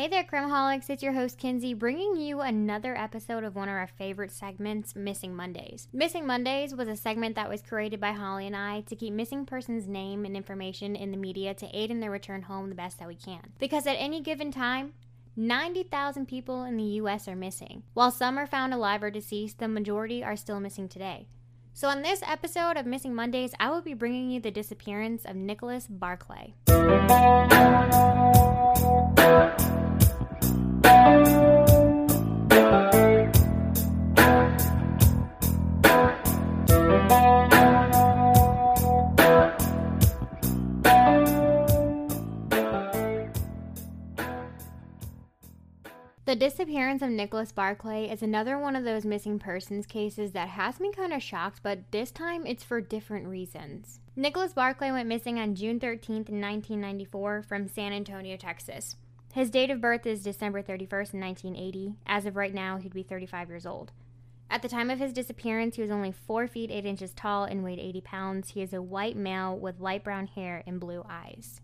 Hey there, Crimeaholics. It's your host, Kinsey, bringing you another episode of one of our favorite segments, Missing Mondays. Missing Mondays was a segment that was created by Holly and I to keep missing persons' name and information in the media to aid in their return home the best that we can. Because at any given time, 90,000 people in the U.S. are missing. While some are found alive or deceased, the majority are still missing today. So, on this episode of Missing Mondays, I will be bringing you the disappearance of Nicholas Barclay. The disappearance of Nicholas Barclay is another one of those missing persons cases that has me kind of shocked, but this time it's for different reasons. Nicholas Barclay went missing on June 13th, 1994, from San Antonio, Texas. His date of birth is December 31st, 1980. As of right now, he'd be 35 years old. At the time of his disappearance, he was only 4 feet 8 inches tall and weighed 80 pounds. He is a white male with light brown hair and blue eyes.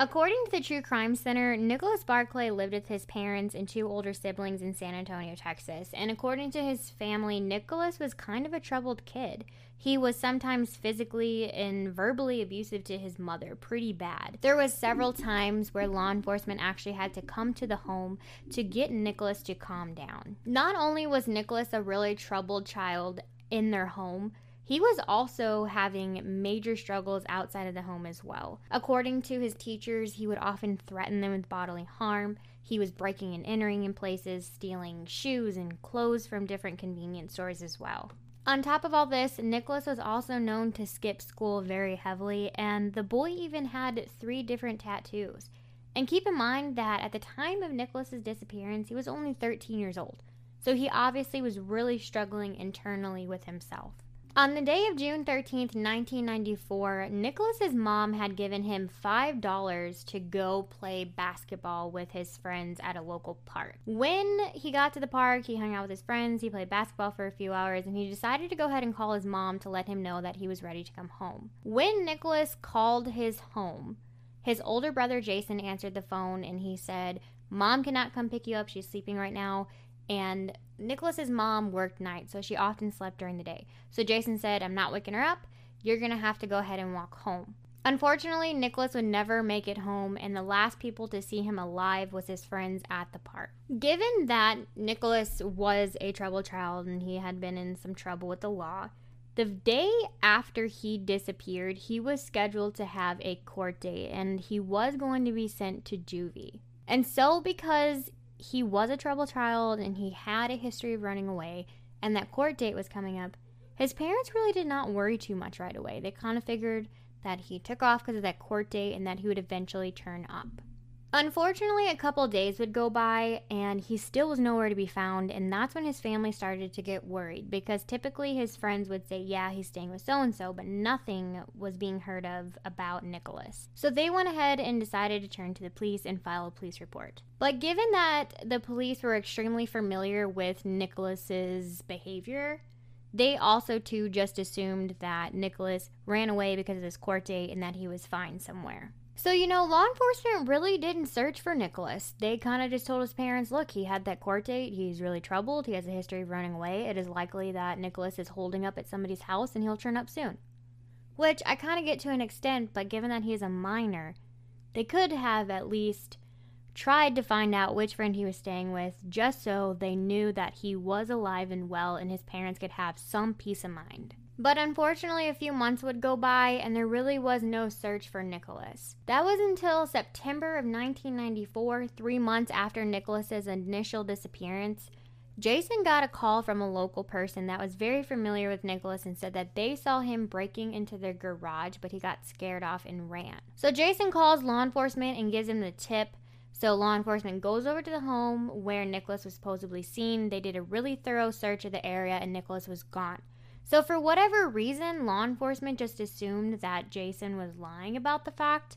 According to the True Crime Center, Nicholas Barclay lived with his parents and two older siblings in San Antonio, Texas. And according to his family, Nicholas was kind of a troubled kid. He was sometimes physically and verbally abusive to his mother, pretty bad. There was several times where law enforcement actually had to come to the home to get Nicholas to calm down. Not only was Nicholas a really troubled child in their home, he was also having major struggles outside of the home as well. According to his teachers, he would often threaten them with bodily harm. He was breaking and entering in places, stealing shoes and clothes from different convenience stores as well. On top of all this, Nicholas was also known to skip school very heavily, and the boy even had three different tattoos. And keep in mind that at the time of Nicholas's disappearance, he was only 13 years old. So he obviously was really struggling internally with himself. On the day of June 13th, 1994, Nicholas's mom had given him $5 to go play basketball with his friends at a local park. When he got to the park, he hung out with his friends, he played basketball for a few hours, and he decided to go ahead and call his mom to let him know that he was ready to come home. When Nicholas called his home, his older brother Jason answered the phone and he said, Mom cannot come pick you up. She's sleeping right now. And Nicholas's mom worked nights, so she often slept during the day. So Jason said, I'm not waking her up. You're going to have to go ahead and walk home. Unfortunately, Nicholas would never make it home, and the last people to see him alive was his friends at the park. Given that Nicholas was a troubled child and he had been in some trouble with the law, the day after he disappeared, he was scheduled to have a court date and he was going to be sent to juvie. And so, because he was a troubled child and he had a history of running away, and that court date was coming up, his parents really did not worry too much right away. They kind of figured that he took off because of that court date and that he would eventually turn up. Unfortunately, a couple days would go by and he still was nowhere to be found, and that's when his family started to get worried because typically his friends would say, Yeah, he's staying with so and so, but nothing was being heard of about Nicholas. So they went ahead and decided to turn to the police and file a police report. But given that the police were extremely familiar with Nicholas's behavior, they also too just assumed that Nicholas ran away because of this court date and that he was fine somewhere. So, you know, law enforcement really didn't search for Nicholas. They kind of just told his parents, look, he had that court date. He's really troubled. He has a history of running away. It is likely that Nicholas is holding up at somebody's house and he'll turn up soon. Which I kind of get to an extent, but given that he is a minor, they could have at least tried to find out which friend he was staying with just so they knew that he was alive and well and his parents could have some peace of mind. But unfortunately, a few months would go by and there really was no search for Nicholas. That was until September of 1994, three months after Nicholas's initial disappearance. Jason got a call from a local person that was very familiar with Nicholas and said that they saw him breaking into their garage, but he got scared off and ran. So Jason calls law enforcement and gives him the tip. So law enforcement goes over to the home where Nicholas was supposedly seen. They did a really thorough search of the area and Nicholas was gone. So, for whatever reason, law enforcement just assumed that Jason was lying about the fact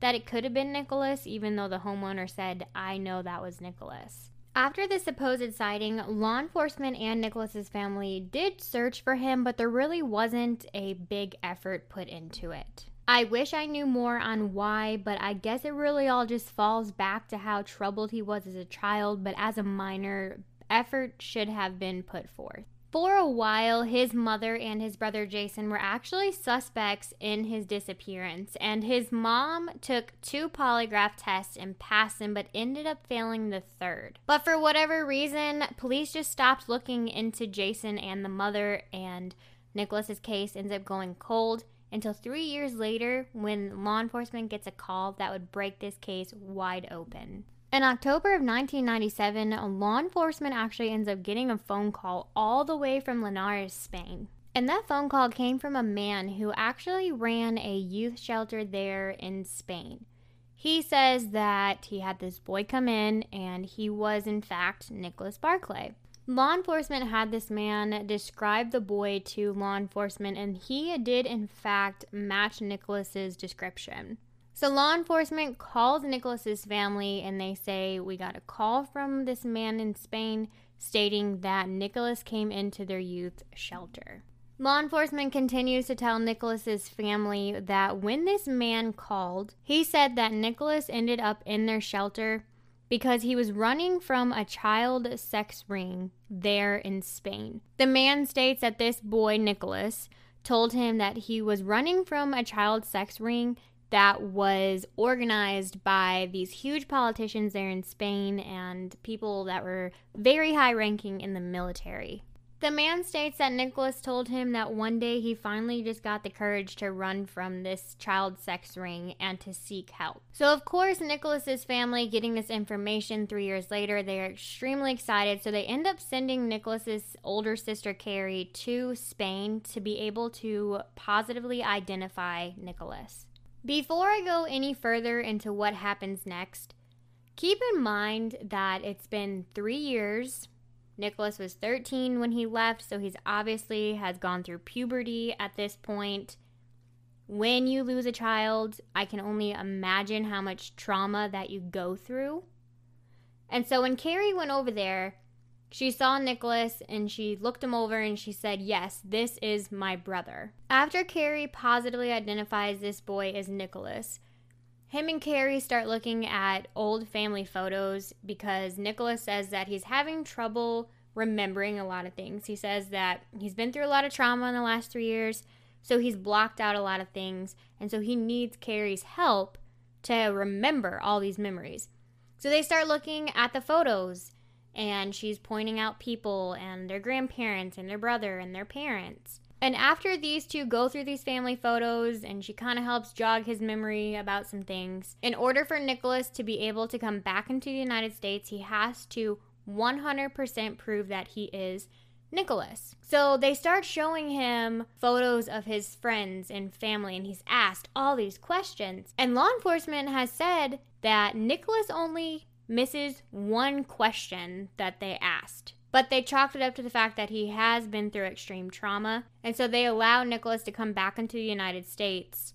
that it could have been Nicholas, even though the homeowner said, I know that was Nicholas. After the supposed sighting, law enforcement and Nicholas's family did search for him, but there really wasn't a big effort put into it. I wish I knew more on why, but I guess it really all just falls back to how troubled he was as a child, but as a minor, effort should have been put forth. For a while, his mother and his brother Jason were actually suspects in his disappearance, and his mom took two polygraph tests and passed them, but ended up failing the third. But for whatever reason, police just stopped looking into Jason and the mother, and Nicholas's case ends up going cold until three years later when law enforcement gets a call that would break this case wide open. In October of 1997, law enforcement actually ends up getting a phone call all the way from Linares, Spain. And that phone call came from a man who actually ran a youth shelter there in Spain. He says that he had this boy come in and he was, in fact, Nicholas Barclay. Law enforcement had this man describe the boy to law enforcement, and he did, in fact, match Nicholas's description. So law enforcement calls Nicholas's family and they say we got a call from this man in Spain stating that Nicholas came into their youth shelter. Law enforcement continues to tell Nicholas's family that when this man called, he said that Nicholas ended up in their shelter because he was running from a child sex ring there in Spain. The man states that this boy, Nicholas, told him that he was running from a child sex ring that was organized by these huge politicians there in Spain and people that were very high ranking in the military. The man states that Nicholas told him that one day he finally just got the courage to run from this child sex ring and to seek help. So, of course, Nicholas's family getting this information three years later, they are extremely excited. So, they end up sending Nicholas's older sister Carrie to Spain to be able to positively identify Nicholas. Before I go any further into what happens next, keep in mind that it's been three years Nicholas was 13 when he left, so he's obviously has gone through puberty at this point. When you lose a child, I can only imagine how much trauma that you go through. And so when Carrie went over there, she saw Nicholas and she looked him over and she said, Yes, this is my brother. After Carrie positively identifies this boy as Nicholas, him and Carrie start looking at old family photos because Nicholas says that he's having trouble remembering a lot of things. He says that he's been through a lot of trauma in the last three years, so he's blocked out a lot of things, and so he needs Carrie's help to remember all these memories. So they start looking at the photos, and she's pointing out people and their grandparents and their brother and their parents. And after these two go through these family photos and she kind of helps jog his memory about some things, in order for Nicholas to be able to come back into the United States, he has to 100% prove that he is Nicholas. So they start showing him photos of his friends and family, and he's asked all these questions. And law enforcement has said that Nicholas only misses one question that they asked. But they chalked it up to the fact that he has been through extreme trauma, and so they allow Nicholas to come back into the United States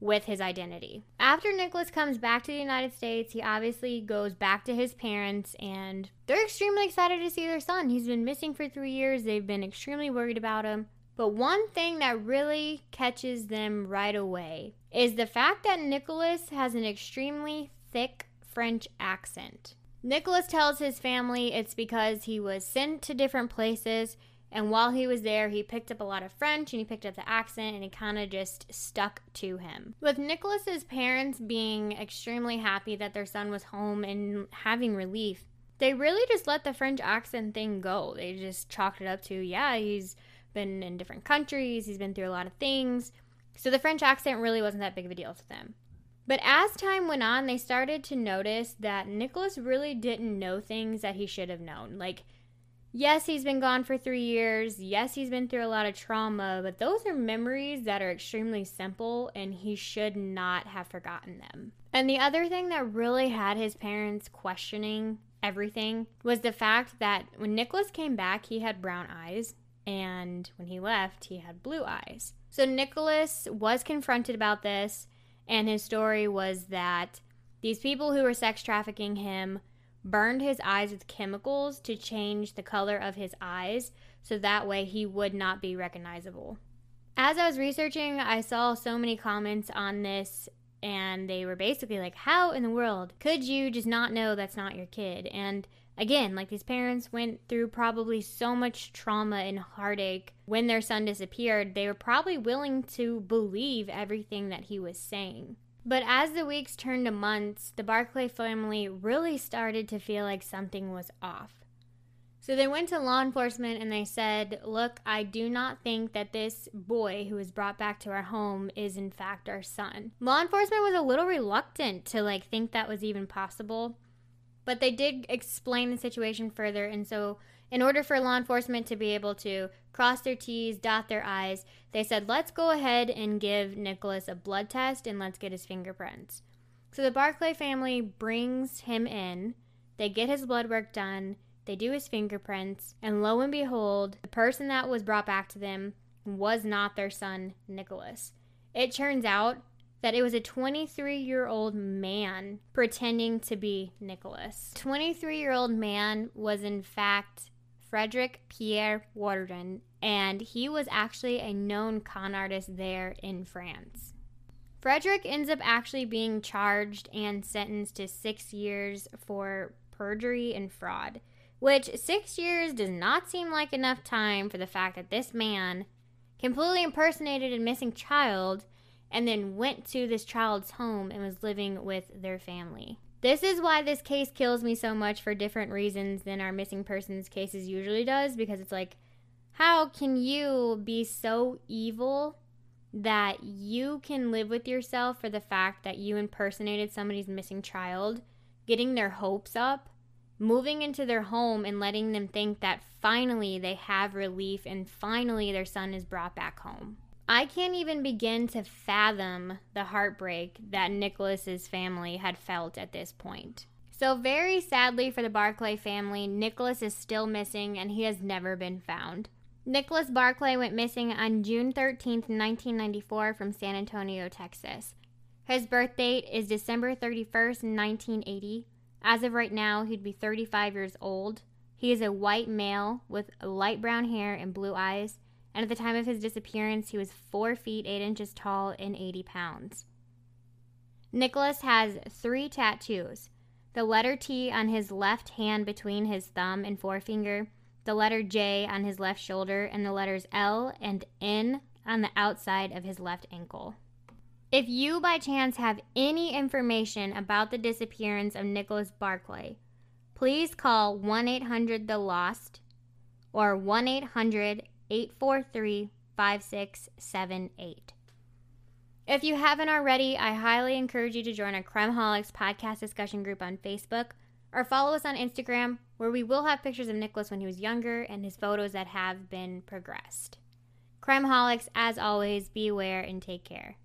with his identity. After Nicholas comes back to the United States, he obviously goes back to his parents and they're extremely excited to see their son. He's been missing for three years, they've been extremely worried about him. But one thing that really catches them right away is the fact that Nicholas has an extremely thick French accent. Nicholas tells his family it's because he was sent to different places, and while he was there, he picked up a lot of French and he picked up the accent and it kind of just stuck to him. With Nicholas's parents being extremely happy that their son was home and having relief, they really just let the French accent thing go. They just chalked it up to, yeah, he's been in different countries, he's been through a lot of things. So the French accent really wasn't that big of a deal to them. But as time went on, they started to notice that Nicholas really didn't know things that he should have known. Like, yes, he's been gone for three years. Yes, he's been through a lot of trauma, but those are memories that are extremely simple and he should not have forgotten them. And the other thing that really had his parents questioning everything was the fact that when Nicholas came back, he had brown eyes. And when he left, he had blue eyes. So Nicholas was confronted about this and his story was that these people who were sex trafficking him burned his eyes with chemicals to change the color of his eyes so that way he would not be recognizable. As I was researching, I saw so many comments on this, and they were basically like, How in the world could you just not know that's not your kid? And again, like these parents went through probably so much trauma and heartache when their son disappeared, they were probably willing to believe everything that he was saying. But as the weeks turned to months, the Barclay family really started to feel like something was off. So they went to law enforcement and they said, Look, I do not think that this boy who was brought back to our home is in fact our son. Law enforcement was a little reluctant to like think that was even possible, but they did explain the situation further. And so, in order for law enforcement to be able to cross their T's, dot their I's, they said, Let's go ahead and give Nicholas a blood test and let's get his fingerprints. So the Barclay family brings him in, they get his blood work done they do his fingerprints, and lo and behold, the person that was brought back to them was not their son, Nicholas. It turns out that it was a 23 year old man pretending to be Nicholas. 23 year old man was in fact Frederick Pierre Bourdin, and he was actually a known con artist there in France. Frederick ends up actually being charged and sentenced to six years for perjury and fraud which six years does not seem like enough time for the fact that this man completely impersonated a missing child and then went to this child's home and was living with their family. This is why this case kills me so much for different reasons than our missing persons cases usually does because it's like how can you be so evil that you can live with yourself for the fact that you impersonated somebody's missing child, getting their hopes up moving into their home and letting them think that finally they have relief and finally their son is brought back home. I can't even begin to fathom the heartbreak that Nicholas's family had felt at this point. So, very sadly for the Barclay family, Nicholas is still missing and he has never been found. Nicholas Barclay went missing on June 13, 1994, from San Antonio, Texas. His birth date is December 31st, 1980. As of right now, he'd be 35 years old. He is a white male with light brown hair and blue eyes, and at the time of his disappearance, he was 4 feet 8 inches tall and 80 pounds. Nicholas has three tattoos the letter T on his left hand between his thumb and forefinger, the letter J on his left shoulder, and the letters L and N on the outside of his left ankle. If you by chance have any information about the disappearance of Nicholas Barclay, please call 1 800 The Lost or 1 800 843 5678. If you haven't already, I highly encourage you to join our Crimeaholics podcast discussion group on Facebook or follow us on Instagram, where we will have pictures of Nicholas when he was younger and his photos that have been progressed. Crimeaholics, as always, beware and take care.